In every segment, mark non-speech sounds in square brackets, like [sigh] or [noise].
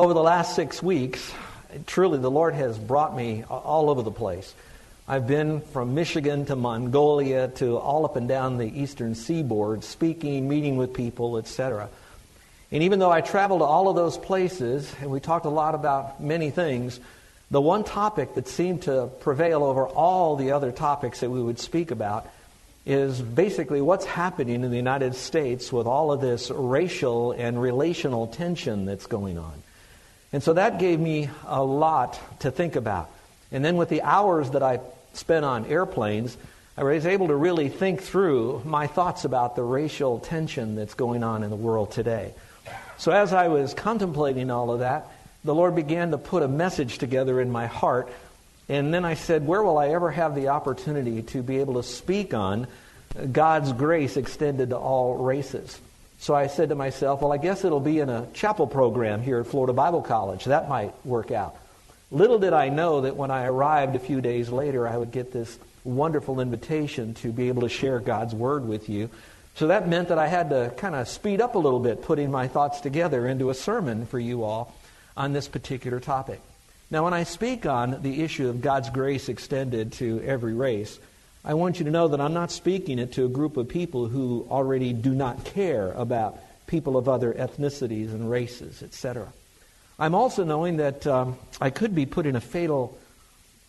Over the last six weeks, truly the Lord has brought me all over the place. I've been from Michigan to Mongolia to all up and down the eastern seaboard, speaking, meeting with people, etc. And even though I traveled to all of those places, and we talked a lot about many things, the one topic that seemed to prevail over all the other topics that we would speak about is basically what's happening in the United States with all of this racial and relational tension that's going on. And so that gave me a lot to think about. And then with the hours that I spent on airplanes, I was able to really think through my thoughts about the racial tension that's going on in the world today. So as I was contemplating all of that, the Lord began to put a message together in my heart. And then I said, Where will I ever have the opportunity to be able to speak on God's grace extended to all races? So I said to myself, Well, I guess it'll be in a chapel program here at Florida Bible College. That might work out. Little did I know that when I arrived a few days later, I would get this wonderful invitation to be able to share God's Word with you. So that meant that I had to kind of speed up a little bit, putting my thoughts together into a sermon for you all on this particular topic. Now, when I speak on the issue of God's grace extended to every race, I want you to know that I'm not speaking it to a group of people who already do not care about people of other ethnicities and races, etc. I'm also knowing that um, I could be putting a fatal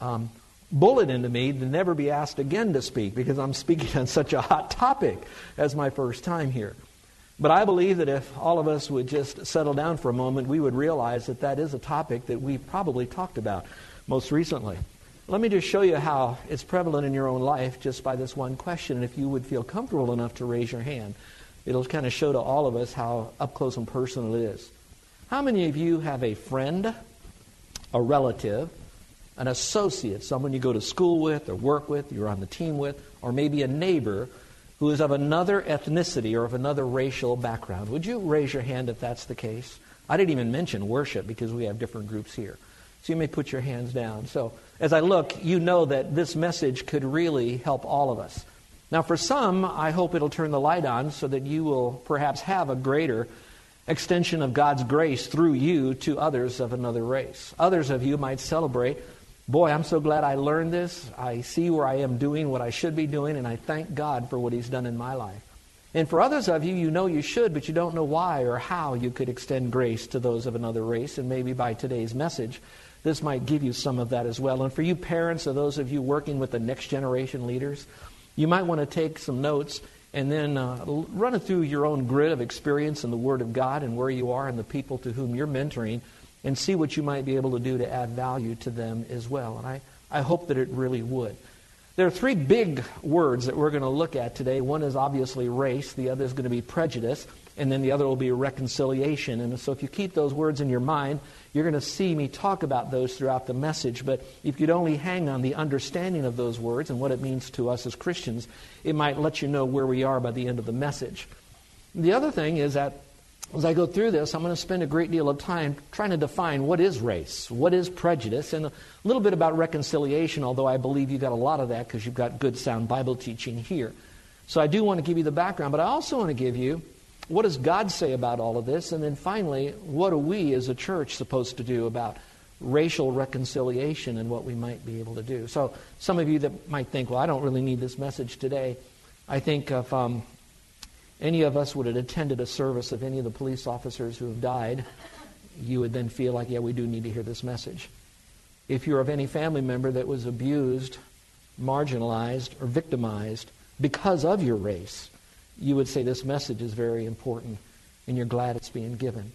um, bullet into me to never be asked again to speak because I'm speaking [laughs] on such a hot topic as my first time here. But I believe that if all of us would just settle down for a moment, we would realize that that is a topic that we've probably talked about most recently. Let me just show you how it's prevalent in your own life just by this one question. And if you would feel comfortable enough to raise your hand, it'll kind of show to all of us how up close and personal it is. How many of you have a friend, a relative, an associate, someone you go to school with or work with, you're on the team with, or maybe a neighbor who is of another ethnicity or of another racial background? Would you raise your hand if that's the case? I didn't even mention worship because we have different groups here. So you may put your hands down. So as I look, you know that this message could really help all of us. Now, for some, I hope it'll turn the light on so that you will perhaps have a greater extension of God's grace through you to others of another race. Others of you might celebrate, boy, I'm so glad I learned this. I see where I am doing what I should be doing, and I thank God for what He's done in my life. And for others of you, you know you should, but you don't know why or how you could extend grace to those of another race. And maybe by today's message, this might give you some of that as well. And for you parents or those of you working with the next generation leaders, you might want to take some notes and then uh, run it through your own grid of experience in the Word of God and where you are and the people to whom you're mentoring and see what you might be able to do to add value to them as well. And I, I hope that it really would. There are three big words that we're going to look at today. One is obviously race, the other is going to be prejudice, and then the other will be reconciliation. And so if you keep those words in your mind, you're going to see me talk about those throughout the message, but if you'd only hang on the understanding of those words and what it means to us as Christians, it might let you know where we are by the end of the message. The other thing is that as I go through this, I'm going to spend a great deal of time trying to define what is race, what is prejudice, and a little bit about reconciliation, although I believe you've got a lot of that because you've got good, sound Bible teaching here. So I do want to give you the background, but I also want to give you what does God say about all of this? And then finally, what are we as a church supposed to do about racial reconciliation and what we might be able to do? So, some of you that might think, well, I don't really need this message today. I think if um, any of us would have attended a service of any of the police officers who have died, you would then feel like, yeah, we do need to hear this message. If you're of any family member that was abused, marginalized, or victimized because of your race, you would say this message is very important and you're glad it's being given.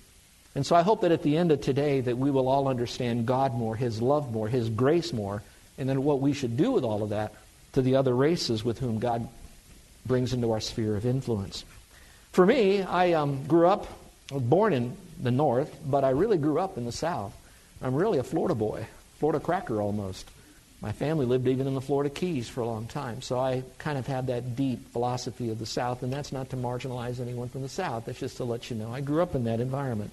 And so I hope that at the end of today that we will all understand God more, His love more, His grace more, and then what we should do with all of that to the other races with whom God brings into our sphere of influence. For me, I um, grew up born in the north, but I really grew up in the south. I'm really a Florida boy, Florida cracker almost. My family lived even in the Florida Keys for a long time, so I kind of had that deep philosophy of the South, and that's not to marginalize anyone from the South. That's just to let you know. I grew up in that environment.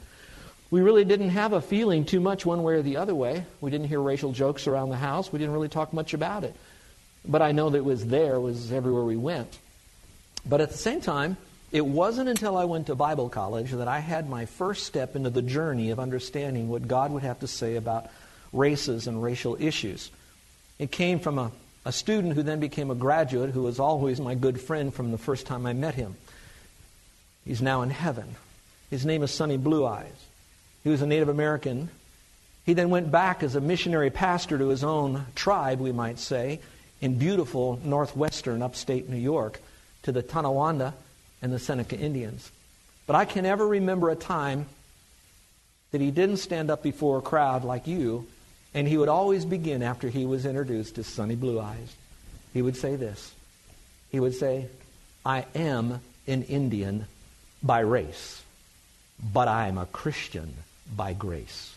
We really didn't have a feeling too much one way or the other way. We didn't hear racial jokes around the house. We didn't really talk much about it. But I know that it was there, it was everywhere we went. But at the same time, it wasn't until I went to Bible college that I had my first step into the journey of understanding what God would have to say about races and racial issues. It came from a, a student who then became a graduate who was always my good friend from the first time I met him. He's now in heaven. His name is Sonny Blue Eyes. He was a Native American. He then went back as a missionary pastor to his own tribe, we might say, in beautiful northwestern upstate New York to the Tonawanda and the Seneca Indians. But I can never remember a time that he didn't stand up before a crowd like you, and he would always begin after he was introduced as Sonny Blue Eyes. He would say this. He would say, I am an Indian by race, but I am a Christian by grace.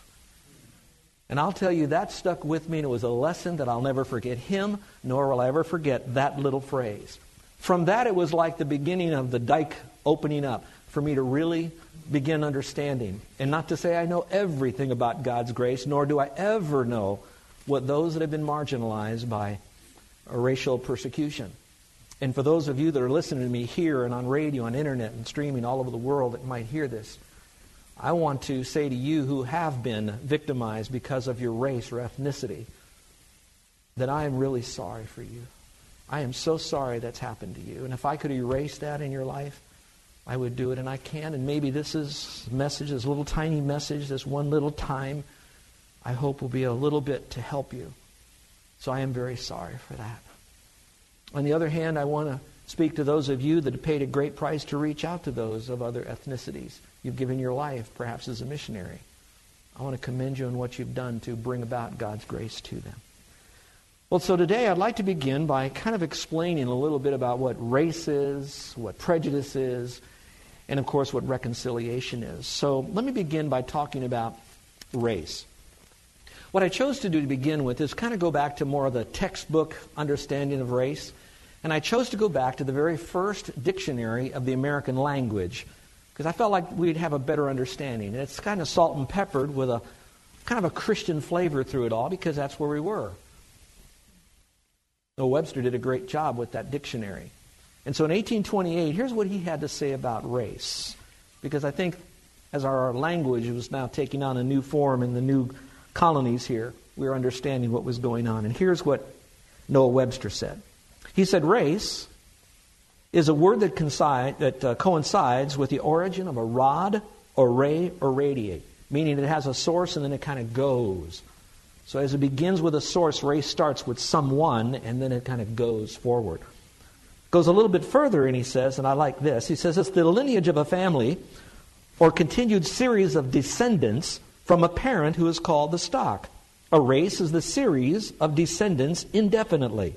And I'll tell you, that stuck with me, and it was a lesson that I'll never forget him, nor will I ever forget that little phrase. From that, it was like the beginning of the dike opening up for me to really begin understanding. And not to say I know everything about God's grace, nor do I ever know what those that have been marginalized by racial persecution. And for those of you that are listening to me here and on radio, on internet, and streaming all over the world that might hear this, I want to say to you who have been victimized because of your race or ethnicity that I am really sorry for you. I am so sorry that's happened to you. And if I could erase that in your life, I would do it, and I can. And maybe this is message, this little tiny message, this one little time, I hope will be a little bit to help you. So I am very sorry for that. On the other hand, I want to speak to those of you that have paid a great price to reach out to those of other ethnicities. You've given your life, perhaps as a missionary. I want to commend you on what you've done to bring about God's grace to them. Well, so today I'd like to begin by kind of explaining a little bit about what race is, what prejudice is, and of course what reconciliation is. So let me begin by talking about race. What I chose to do to begin with is kind of go back to more of the textbook understanding of race. And I chose to go back to the very first dictionary of the American language because I felt like we'd have a better understanding. And it's kind of salt and peppered with a kind of a Christian flavor through it all because that's where we were. Noah Webster did a great job with that dictionary. And so in 1828, here's what he had to say about race. Because I think as our language was now taking on a new form in the new colonies here, we were understanding what was going on. And here's what Noah Webster said. He said, Race is a word that, coincide, that uh, coincides with the origin of a rod, or ray, or radiate, meaning it has a source and then it kind of goes. So as it begins with a source, race starts with someone, and then it kind of goes forward. Goes a little bit further, and he says, and I like this. He says it's the lineage of a family or continued series of descendants from a parent who is called the stock. A race is the series of descendants indefinitely.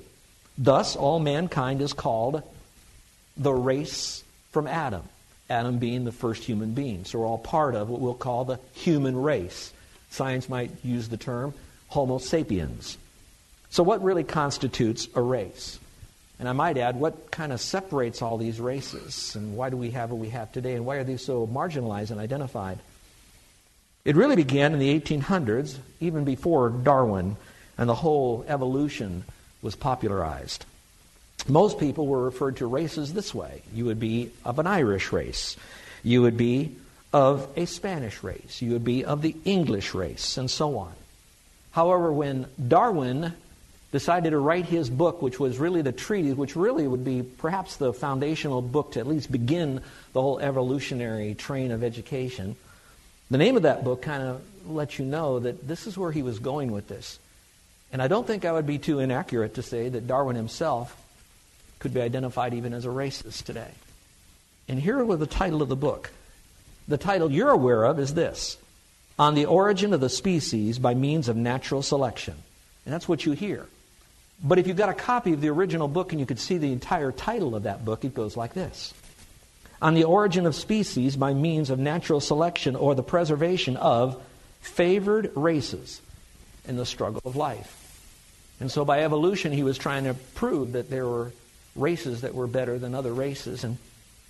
Thus, all mankind is called the race from Adam. Adam being the first human being. So we're all part of what we'll call the human race. Science might use the term Homo sapiens. So, what really constitutes a race? And I might add, what kind of separates all these races? And why do we have what we have today? And why are these so marginalized and identified? It really began in the 1800s, even before Darwin, and the whole evolution was popularized. Most people were referred to races this way you would be of an Irish race, you would be of a Spanish race, you would be of the English race, and so on. However, when Darwin decided to write his book, which was really the treatise, which really would be perhaps the foundational book to at least begin the whole evolutionary train of education, the name of that book kind of lets you know that this is where he was going with this. And I don't think I would be too inaccurate to say that Darwin himself could be identified even as a racist today. And here was the title of the book. The title you're aware of is this on the origin of the species by means of natural selection. And that's what you hear. But if you've got a copy of the original book and you could see the entire title of that book, it goes like this on the origin of species by means of natural selection or the preservation of favored races in the struggle of life. And so by evolution, he was trying to prove that there were races that were better than other races. And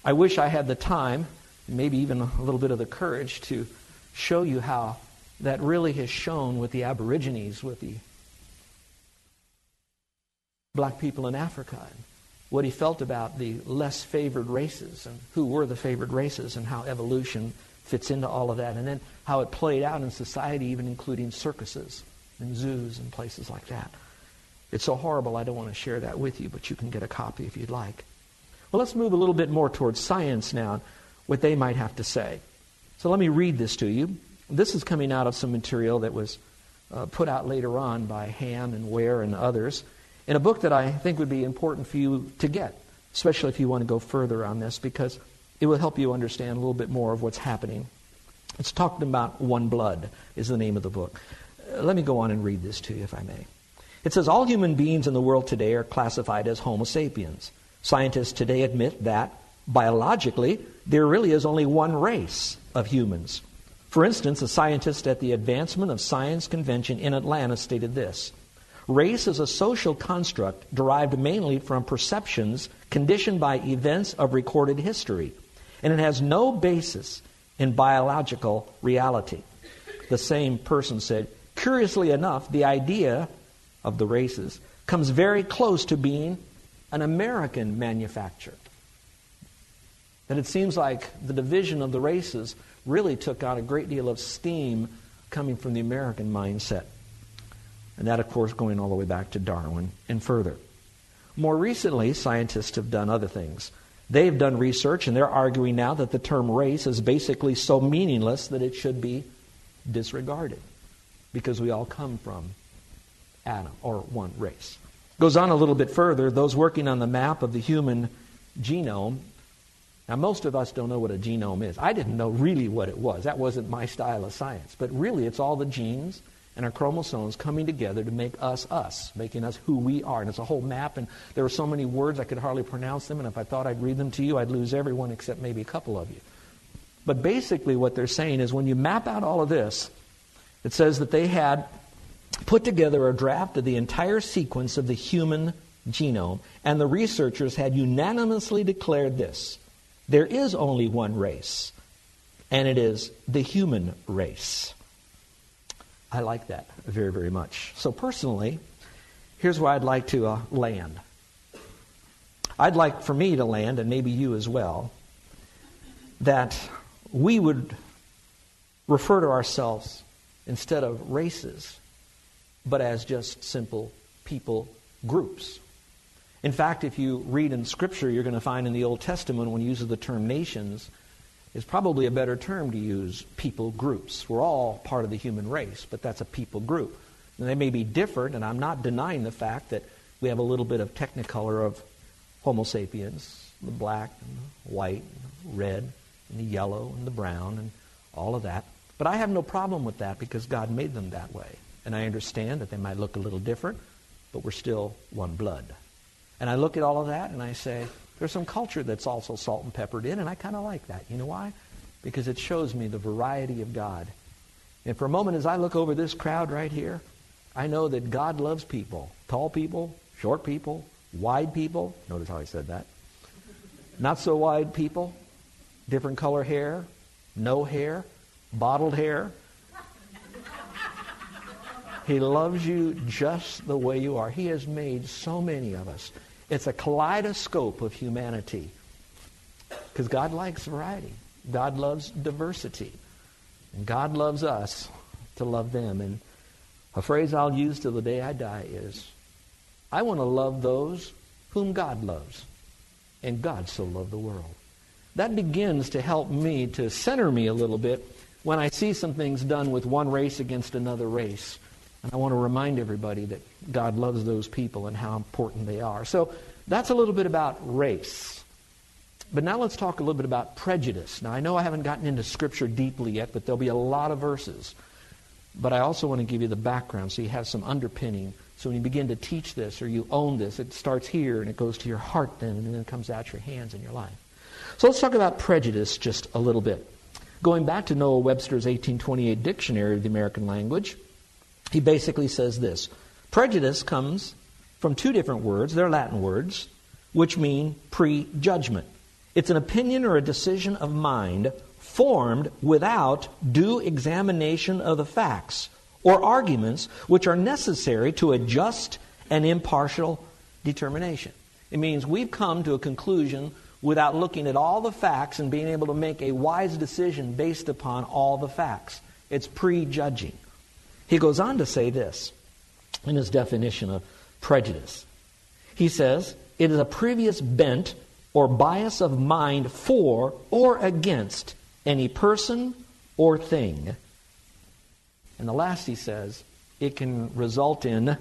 I wish I had the time, maybe even a little bit of the courage, to show you how that really has shown with the Aborigines, with the black people in Africa, and what he felt about the less favored races and who were the favored races and how evolution fits into all of that, and then how it played out in society, even including circuses and zoos and places like that. It's so horrible, I don't want to share that with you, but you can get a copy if you'd like. Well, let's move a little bit more towards science now, what they might have to say. So let me read this to you. This is coming out of some material that was uh, put out later on by Ham and Ware and others in a book that I think would be important for you to get, especially if you want to go further on this, because it will help you understand a little bit more of what's happening. It's talking about One Blood, is the name of the book. Uh, let me go on and read this to you, if I may. It says all human beings in the world today are classified as Homo sapiens. Scientists today admit that, biologically, there really is only one race of humans. For instance, a scientist at the Advancement of Science Convention in Atlanta stated this Race is a social construct derived mainly from perceptions conditioned by events of recorded history, and it has no basis in biological reality. The same person said, curiously enough, the idea of the races comes very close to being an American manufacture. That it seems like the division of the races really took out a great deal of steam coming from the American mindset. And that, of course, going all the way back to Darwin and further. More recently, scientists have done other things. They've done research and they're arguing now that the term race is basically so meaningless that it should be disregarded because we all come from Adam, or one race. Goes on a little bit further, those working on the map of the human genome. Now, most of us don't know what a genome is. I didn't know really what it was. That wasn't my style of science. But really, it's all the genes and our chromosomes coming together to make us us, making us who we are. And it's a whole map, and there are so many words I could hardly pronounce them, and if I thought I'd read them to you, I'd lose everyone except maybe a couple of you. But basically, what they're saying is when you map out all of this, it says that they had put together a draft of the entire sequence of the human genome, and the researchers had unanimously declared this there is only one race, and it is the human race. I like that very, very much. So, personally, here's where I'd like to uh, land. I'd like for me to land, and maybe you as well, that we would refer to ourselves instead of races but as just simple people groups. In fact, if you read in Scripture, you're going to find in the Old Testament when he uses the term nations, is probably a better term to use people groups. We're all part of the human race, but that's a people group. And they may be different, and I'm not denying the fact that we have a little bit of technicolor of Homo sapiens, the black and the white, and the red and the yellow and the brown and all of that. But I have no problem with that because God made them that way. And I understand that they might look a little different, but we're still one blood. And I look at all of that and I say, there's some culture that's also salt and peppered in, and I kind of like that. You know why? Because it shows me the variety of God. And for a moment, as I look over this crowd right here, I know that God loves people tall people, short people, wide people. Notice how I said that. Not so wide people, different color hair, no hair, bottled hair, he loves you just the way you are. He has made so many of us. It's a kaleidoscope of humanity. Because God likes variety. God loves diversity. And God loves us to love them. And a phrase I'll use till the day I die is I want to love those whom God loves. And God so loved the world. That begins to help me to center me a little bit when I see some things done with one race against another race. And I want to remind everybody that God loves those people and how important they are. So that's a little bit about race. But now let's talk a little bit about prejudice. Now, I know I haven't gotten into Scripture deeply yet, but there'll be a lot of verses. But I also want to give you the background so you have some underpinning. So when you begin to teach this or you own this, it starts here and it goes to your heart then, and then it comes out your hands and your life. So let's talk about prejudice just a little bit. Going back to Noah Webster's 1828 Dictionary of the American Language, he basically says this Prejudice comes from two different words, they're Latin words, which mean prejudgment. It's an opinion or a decision of mind formed without due examination of the facts or arguments which are necessary to a just and impartial determination. It means we've come to a conclusion without looking at all the facts and being able to make a wise decision based upon all the facts. It's prejudging. He goes on to say this in his definition of prejudice. He says, it is a previous bent or bias of mind for or against any person or thing. And the last he says, it can result in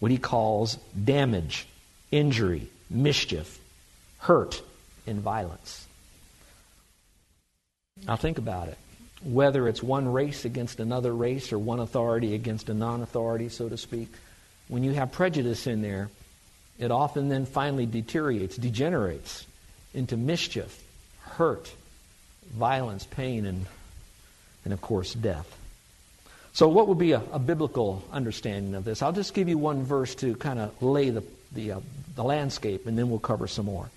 what he calls damage, injury, mischief, hurt, and violence. Now think about it. Whether it's one race against another race or one authority against a non authority, so to speak, when you have prejudice in there, it often then finally deteriorates, degenerates into mischief, hurt, violence, pain, and, and of course, death. So, what would be a, a biblical understanding of this? I'll just give you one verse to kind of lay the, the, uh, the landscape, and then we'll cover some more.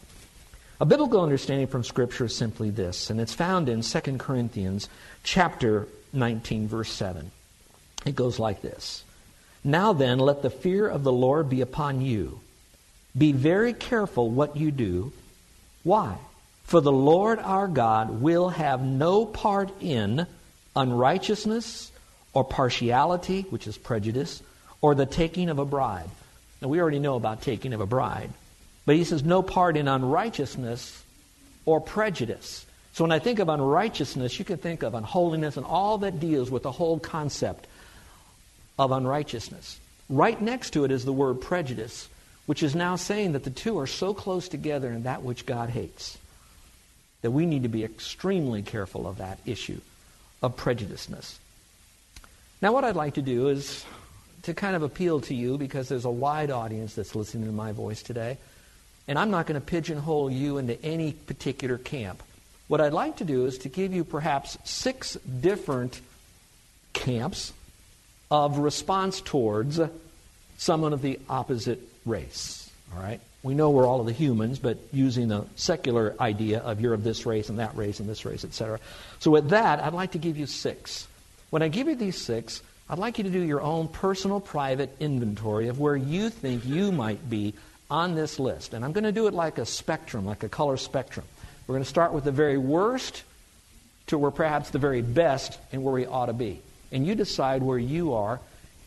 A biblical understanding from Scripture is simply this, and it's found in 2 Corinthians chapter 19, verse 7. It goes like this Now then, let the fear of the Lord be upon you. Be very careful what you do. Why? For the Lord our God will have no part in unrighteousness or partiality, which is prejudice, or the taking of a bribe. Now, we already know about taking of a bride. But he says, no part in unrighteousness or prejudice. So when I think of unrighteousness, you can think of unholiness and all that deals with the whole concept of unrighteousness. Right next to it is the word prejudice, which is now saying that the two are so close together in that which God hates that we need to be extremely careful of that issue of prejudiceness. Now, what I'd like to do is to kind of appeal to you because there's a wide audience that's listening to my voice today. And I'm not going to pigeonhole you into any particular camp. What I'd like to do is to give you perhaps six different camps of response towards someone of the opposite race. All right? We know we're all of the humans, but using the secular idea of you're of this race and that race and this race, etc. So with that, I'd like to give you six. When I give you these six, I'd like you to do your own personal private inventory of where you think you might be on this list. And I'm going to do it like a spectrum, like a color spectrum. We're going to start with the very worst to where perhaps the very best and where we ought to be. And you decide where you are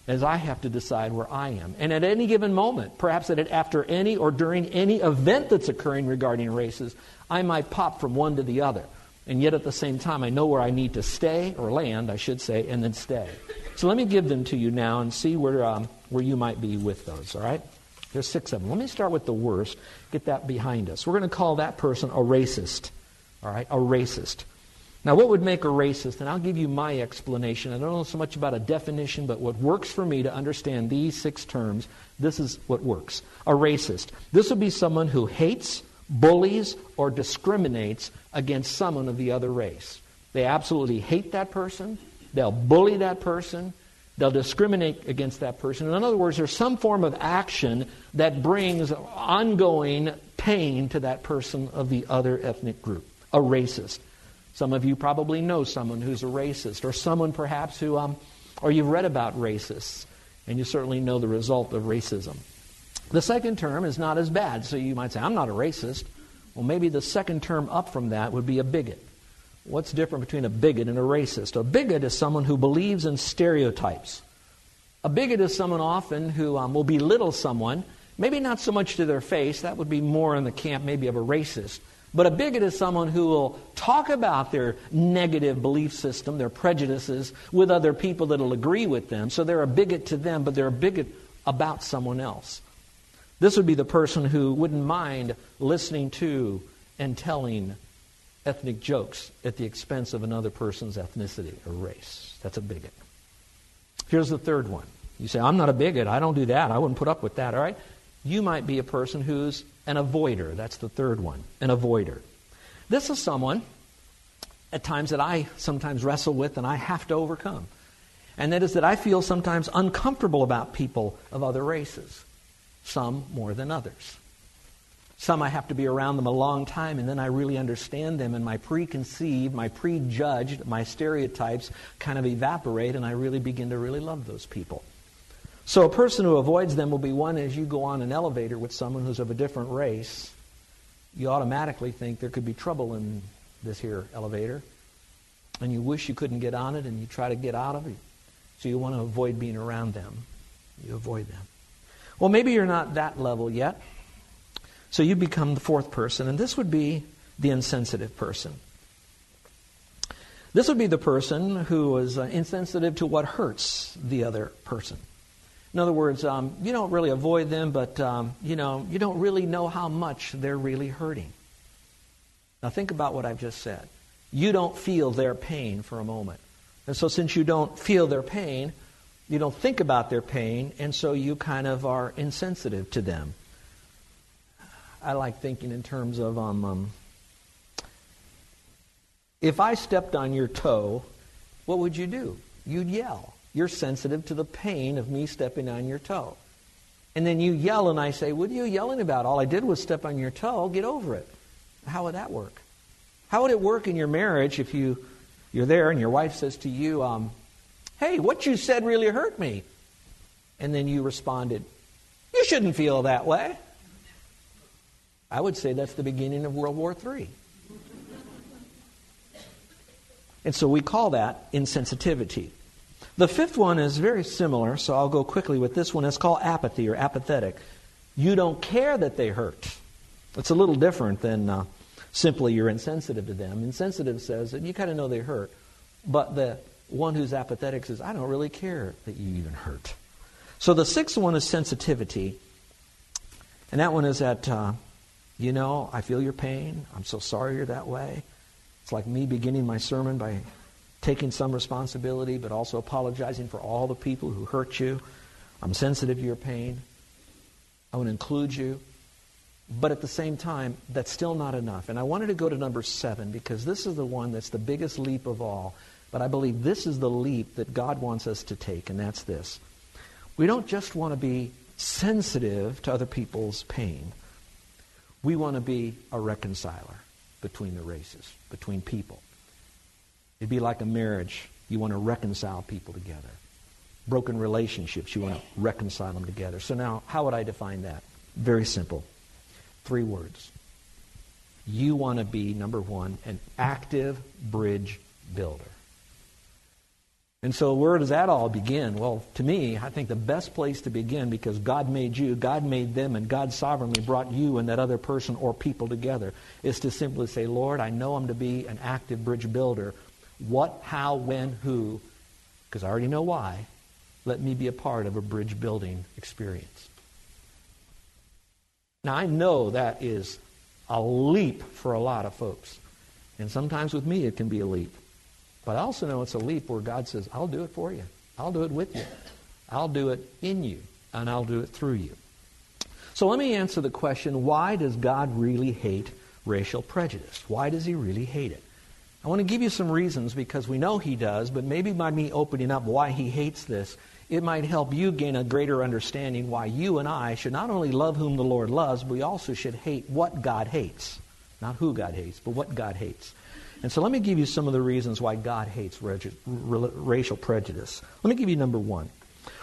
as I have to decide where I am. And at any given moment, perhaps at after any or during any event that's occurring regarding races, I might pop from one to the other. And yet at the same time, I know where I need to stay, or land, I should say, and then stay. So let me give them to you now and see where, um, where you might be with those, all right? There's six of them. Let me start with the worst. Get that behind us. We're going to call that person a racist. All right, a racist. Now, what would make a racist? And I'll give you my explanation. I don't know so much about a definition, but what works for me to understand these six terms, this is what works. A racist. This would be someone who hates, bullies, or discriminates against someone of the other race. They absolutely hate that person. They'll bully that person. They'll discriminate against that person. In other words, there's some form of action that brings ongoing pain to that person of the other ethnic group. A racist. Some of you probably know someone who's a racist, or someone perhaps who, um, or you've read about racists, and you certainly know the result of racism. The second term is not as bad, so you might say, I'm not a racist. Well, maybe the second term up from that would be a bigot. What's different between a bigot and a racist? A bigot is someone who believes in stereotypes. A bigot is someone often who um, will belittle someone, maybe not so much to their face, that would be more in the camp maybe of a racist. But a bigot is someone who will talk about their negative belief system, their prejudices, with other people that will agree with them. So they're a bigot to them, but they're a bigot about someone else. This would be the person who wouldn't mind listening to and telling ethnic jokes at the expense of another person's ethnicity or race. That's a bigot. Here's the third one. You say, I'm not a bigot. I don't do that. I wouldn't put up with that. All right? You might be a person who's an avoider. That's the third one, an avoider. This is someone at times that I sometimes wrestle with and I have to overcome. And that is that I feel sometimes uncomfortable about people of other races, some more than others. Some I have to be around them a long time and then I really understand them and my preconceived, my prejudged, my stereotypes kind of evaporate and I really begin to really love those people. So a person who avoids them will be one as you go on an elevator with someone who's of a different race. You automatically think there could be trouble in this here elevator. And you wish you couldn't get on it and you try to get out of it. So you want to avoid being around them. You avoid them. Well, maybe you're not that level yet. So you become the fourth person, and this would be the insensitive person. This would be the person who is uh, insensitive to what hurts the other person. In other words, um, you don't really avoid them, but um, you know you don't really know how much they're really hurting. Now think about what I've just said. You don't feel their pain for a moment, and so since you don't feel their pain, you don't think about their pain, and so you kind of are insensitive to them. I like thinking in terms of um, um, if I stepped on your toe, what would you do? You'd yell. You're sensitive to the pain of me stepping on your toe. And then you yell, and I say, What are you yelling about? All I did was step on your toe. Get over it. How would that work? How would it work in your marriage if you, you're there and your wife says to you, um, Hey, what you said really hurt me? And then you responded, You shouldn't feel that way. I would say that's the beginning of World War III. And so we call that insensitivity. The fifth one is very similar, so I'll go quickly with this one. It's called apathy or apathetic. You don't care that they hurt. It's a little different than uh, simply you're insensitive to them. Insensitive says that you kind of know they hurt, but the one who's apathetic says, I don't really care that you even hurt. So the sixth one is sensitivity, and that one is at uh, you know, I feel your pain. I'm so sorry you're that way. It's like me beginning my sermon by taking some responsibility, but also apologizing for all the people who hurt you. I'm sensitive to your pain. I want to include you. But at the same time, that's still not enough. And I wanted to go to number seven because this is the one that's the biggest leap of all. But I believe this is the leap that God wants us to take, and that's this. We don't just want to be sensitive to other people's pain. We want to be a reconciler between the races, between people. It'd be like a marriage. You want to reconcile people together. Broken relationships, you want to reconcile them together. So now, how would I define that? Very simple. Three words. You want to be, number one, an active bridge builder. And so, where does that all begin? Well, to me, I think the best place to begin, because God made you, God made them, and God sovereignly brought you and that other person or people together, is to simply say, Lord, I know I'm to be an active bridge builder. What, how, when, who, because I already know why, let me be a part of a bridge building experience. Now, I know that is a leap for a lot of folks. And sometimes with me, it can be a leap. But I also know it's a leap where God says, I'll do it for you. I'll do it with you. I'll do it in you. And I'll do it through you. So let me answer the question why does God really hate racial prejudice? Why does he really hate it? I want to give you some reasons because we know he does, but maybe by me opening up why he hates this, it might help you gain a greater understanding why you and I should not only love whom the Lord loves, but we also should hate what God hates. Not who God hates, but what God hates. And so let me give you some of the reasons why God hates racial prejudice. Let me give you number one.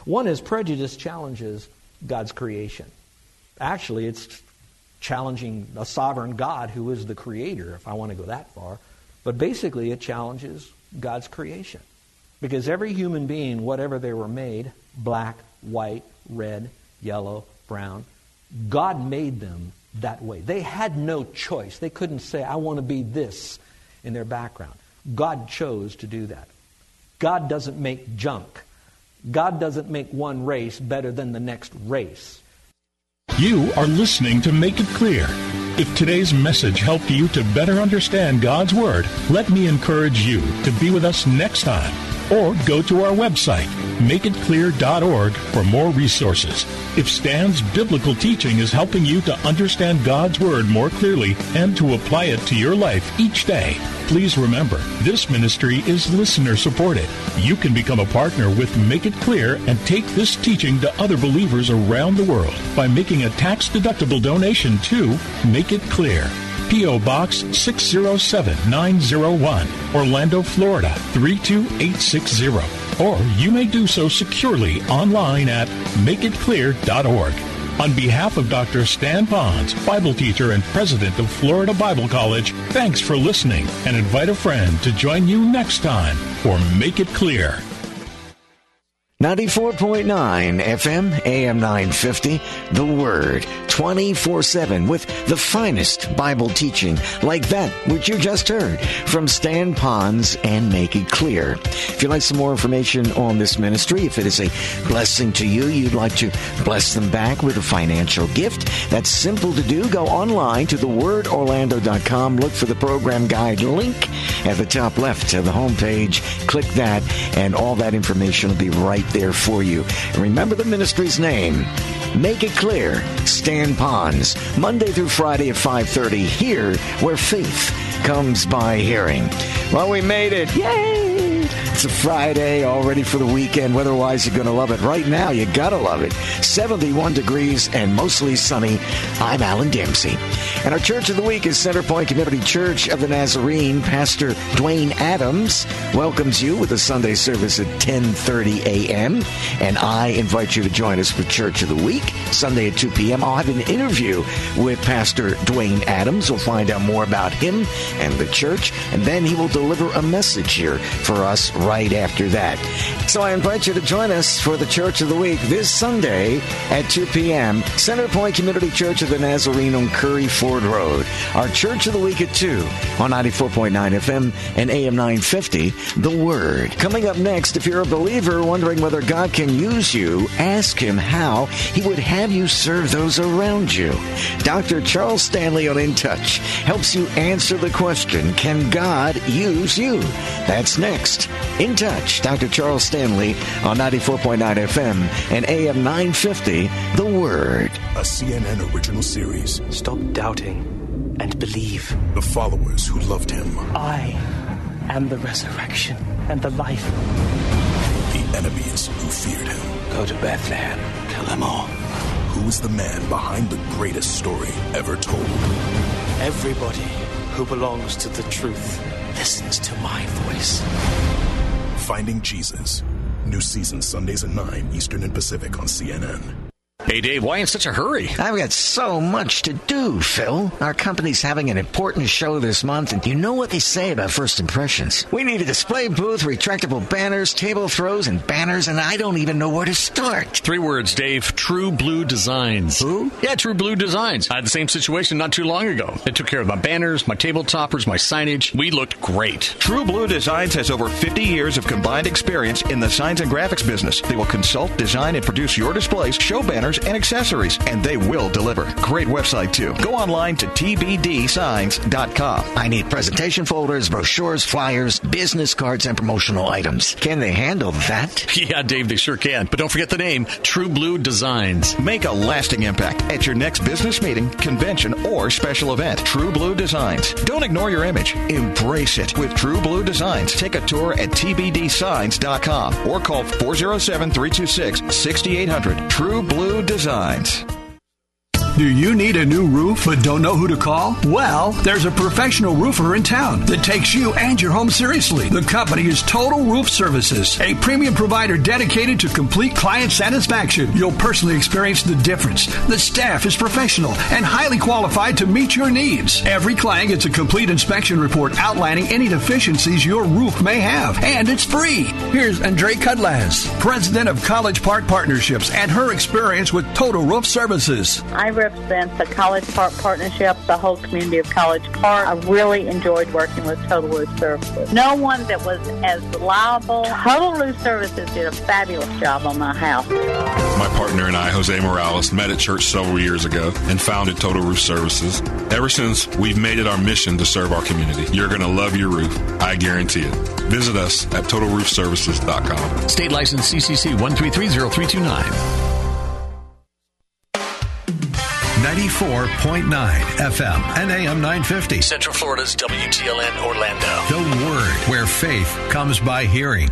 One is prejudice challenges God's creation. Actually, it's challenging a sovereign God who is the creator, if I want to go that far. But basically, it challenges God's creation. Because every human being, whatever they were made, black, white, red, yellow, brown, God made them that way. They had no choice. They couldn't say, I want to be this in their background. God chose to do that. God doesn't make junk. God doesn't make one race better than the next race. You are listening to Make It Clear. If today's message helped you to better understand God's Word, let me encourage you to be with us next time or go to our website, makeitclear.org, for more resources. If Stan's biblical teaching is helping you to understand God's Word more clearly and to apply it to your life each day, please remember this ministry is listener supported. You can become a partner with Make It Clear and take this teaching to other believers around the world by making a tax deductible donation to Make It Clear. P.O. Box 607901, Orlando, Florida 32860. Or you may do so securely online at makeitclear.org. On behalf of Dr. Stan Ponz, Bible teacher and president of Florida Bible College, thanks for listening and invite a friend to join you next time for Make It Clear. 94.9 FM, AM 950, The Word, 24 7, with the finest Bible teaching like that which you just heard from Stan Ponz and Make It Clear. If you'd like some more information on this ministry, if it is a blessing to you, you'd like to bless them back with a financial gift, that's simple to do. Go online to thewordorlando.com, look for the program guide link at the top left of the homepage, click that, and all that information will be right there for you. And remember the ministry's name. Make it clear. Stan Ponz, Monday through Friday at 5.30 here where faith comes by hearing. Well, we made it. Yay! It's a Friday, all ready for the weekend. Weather-wise, you're going to love it. Right now, you got to love it. 71 degrees and mostly sunny. I'm Alan Dempsey. And our church of the week is Centerpoint Community Church of the Nazarene. Pastor Dwayne Adams welcomes you with a Sunday service at 10:30 a.m. And I invite you to join us for Church of the Week, Sunday at 2 p.m. I'll have an interview with Pastor Dwayne Adams. We'll find out more about him and the church, and then he will deliver a message here for us right after that. So I invite you to join us for the Church of the Week this Sunday at 2 p.m. Centerpoint Community Church of the Nazarene on Curry Ford Road. Our Church of the Week at 2 on 94.9 FM and AM 950, The Word. Coming up next, if you're a believer wondering whether God can use you, ask Him how He would have you serve those around you. Dr. Charles Stanley on In Touch helps you answer the question, Can God use you? That's next. In Touch, Dr. Charles Stanley on 94.9 FM and AM 950, The Word. A CNN original series. Stop doubting and believe. The followers who loved him. I am the resurrection and the life. The enemies who feared him. Go to Bethlehem. Kill them all. Who is the man behind the greatest story ever told? Everybody who belongs to the truth listens to my voice. Finding Jesus. New season Sundays at 9 Eastern and Pacific on CNN. Hey, Dave, why in such a hurry? I've got so much to do, Phil. Our company's having an important show this month, and you know what they say about first impressions. We need a display booth, retractable banners, table throws, and banners, and I don't even know where to start. Three words, Dave. True Blue Designs. Who? Yeah, True Blue Designs. I had the same situation not too long ago. They took care of my banners, my table toppers, my signage. We looked great. True Blue Designs has over 50 years of combined experience in the signs and graphics business. They will consult, design, and produce your displays, show banners, and accessories, and they will deliver. Great website, too. Go online to tbdsigns.com. I need presentation folders, brochures, flyers, business cards, and promotional items. Can they handle that? [laughs] Yeah, Dave, they sure can. But don't forget the name True Blue Designs. Make a lasting impact at your next business meeting, convention, or special event. True Blue Designs. Don't ignore your image. Embrace it with True Blue Designs. Take a tour at tbdsigns.com or call 407 326 6800. True Blue Designs. Do you need a new roof but don't know who to call? Well, there's a professional roofer in town that takes you and your home seriously. The company is Total Roof Services, a premium provider dedicated to complete client satisfaction. You'll personally experience the difference. The staff is professional and highly qualified to meet your needs. Every client gets a complete inspection report outlining any deficiencies your roof may have, and it's free. Here's Andre Cudlas, president of College Park Partnerships, and her experience with Total Roof Services. I represent the College Park Partnership, the whole community of College Park. I really enjoyed working with Total Roof Services. No one that was as reliable. Total Roof Services did a fabulous job on my house. My partner and I, Jose Morales, met at church several years ago and founded Total Roof Services. Ever since, we've made it our mission to serve our community. You're going to love your roof. I guarantee it. Visit us at TotalRoofServices.com. State license CCC 1330329. 94.9 FM and AM 950. Central Florida's WTLN Orlando. The Word, where faith comes by hearing.